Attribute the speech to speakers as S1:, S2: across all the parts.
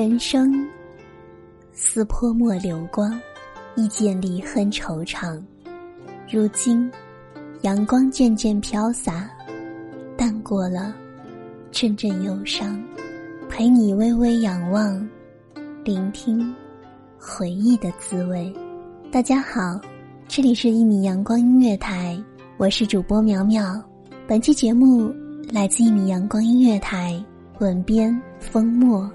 S1: 人生似泼墨流光，一见离恨惆怅。如今阳光渐渐飘洒，淡过了阵阵忧伤，陪你微微仰望，聆听回忆的滋味。大家好，这里是一米阳光音乐台，我是主播苗苗。本期节目来自一米阳光音乐台，文编风墨。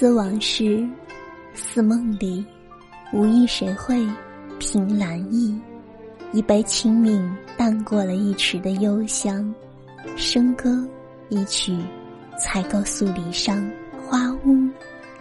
S1: 思往事，似梦里，无意谁会凭栏意？一杯清茗，淡过了一池的幽香。笙歌一曲，才够诉离殇。花屋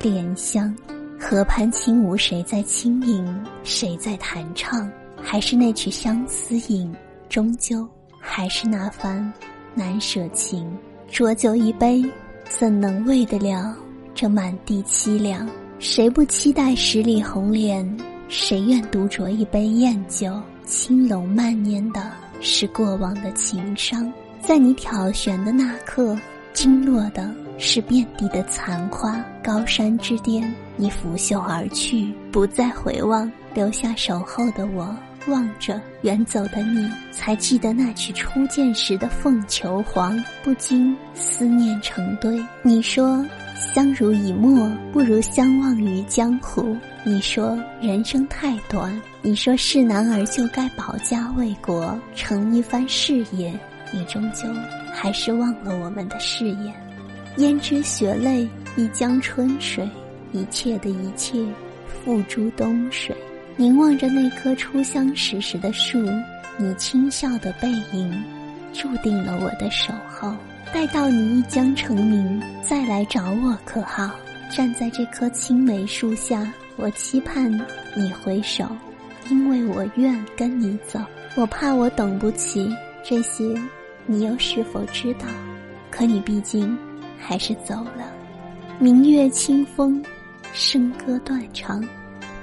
S1: 莲香，河畔轻舞，谁在轻吟？谁在弹唱？还是那曲相思影，终究还是那番难舍情。浊酒一杯，怎能慰得了这满地凄凉？谁不期待十里红莲？谁愿独酌一杯艳酒？青楼漫年的是过往的情伤，在你挑选的那刻，惊落的是遍地的残花。高山之巅，你拂袖而去，不再回望，留下守候的我。望着远走的你，才记得那曲初见时的凤求凰，不禁思念成堆。你说相濡以沫不如相忘于江湖。你说人生太短。你说是男儿就该保家卫国，成一番事业。你终究还是忘了我们的誓言。胭脂雪泪一江春水，一切的一切付诸东水。凝望着那棵初相识时的树，你轻笑的背影，注定了我的守候。待到你一将成名，再来找我可好？站在这棵青梅树下，我期盼你回首，因为我愿跟你走。我怕我等不起这些，你又是否知道？可你毕竟还是走了。明月清风，笙歌断肠。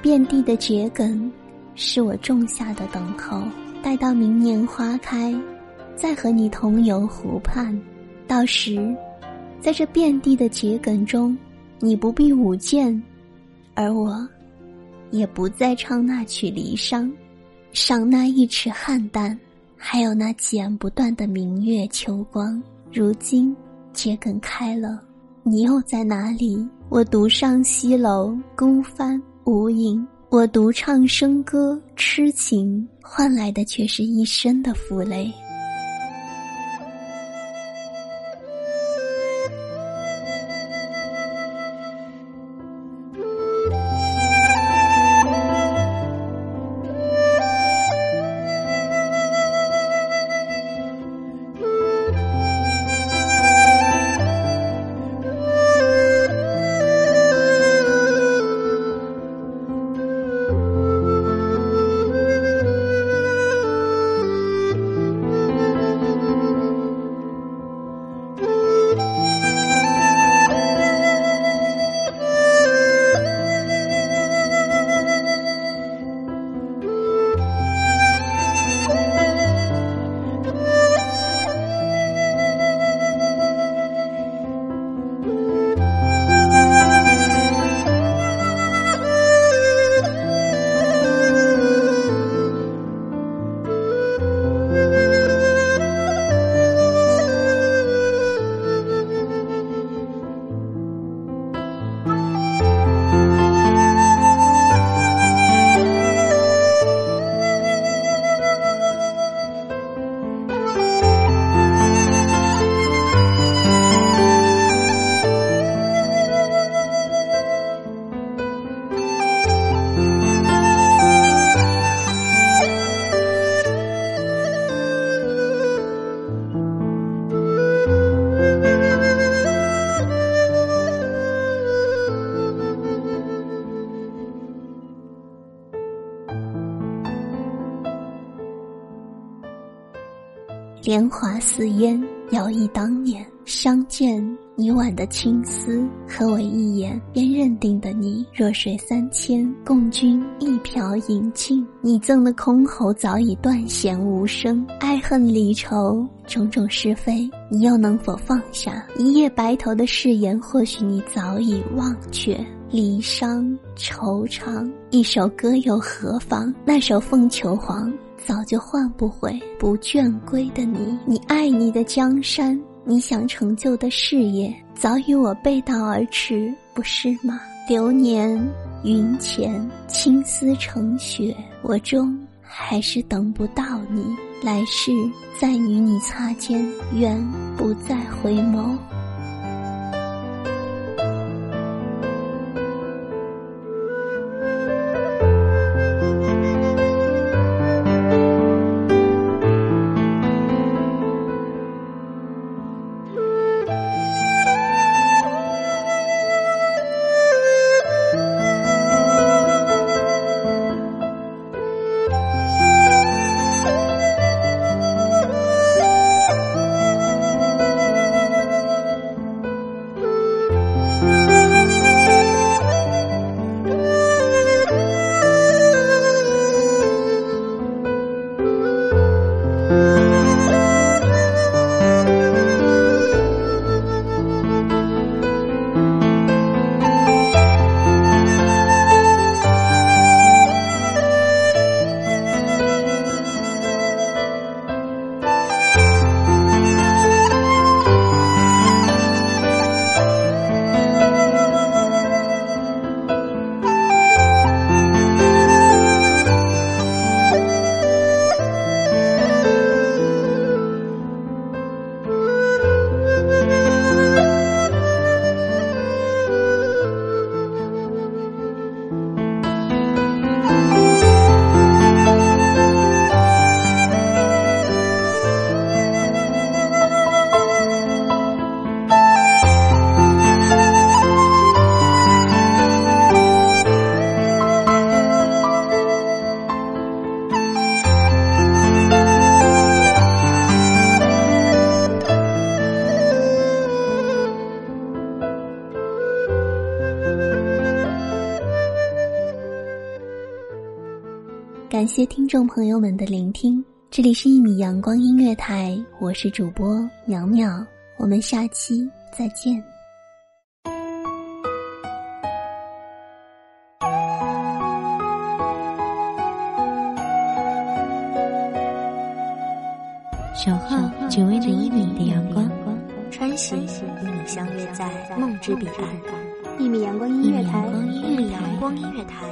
S1: 遍地的桔梗，是我种下的等候。待到明年花开，再和你同游湖畔。到时，在这遍地的桔梗中，你不必舞剑，而我，也不再唱那曲离殇。赏那一池菡萏，还有那剪不断的明月秋光。如今桔梗开了，你又在哪里？我独上西楼，孤帆。无影，我独唱笙歌，痴情换来的却是一身的负累。莲华似烟，遥忆当年相见。你挽的青丝，和我一眼便认定的你。弱水三千，共君一瓢饮尽。你赠的箜篌早已断弦无声，爱恨离愁，种种是非，你又能否放下？一夜白头的誓言，或许你早已忘却。离殇惆怅，一首歌又何妨？那首《凤求凰》。早就换不回不倦归的你，你爱你的江山，你想成就的事业，早与我背道而驰，不是吗？流年云浅，青丝成雪，我终还是等不到你。来世再与你擦肩，愿不再回眸。感谢听众朋友们的聆听，这里是一米阳光音乐台，我是主播淼淼，我们下期再见。
S2: 小号只为那一米的阳光，
S3: 穿行与你相约在梦之彼岸。
S4: 一米阳光音乐台，
S3: 一米阳光音乐台，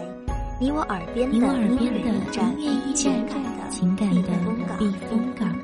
S3: 你我耳边的音乐驿站，情感的
S2: 情感的避风港。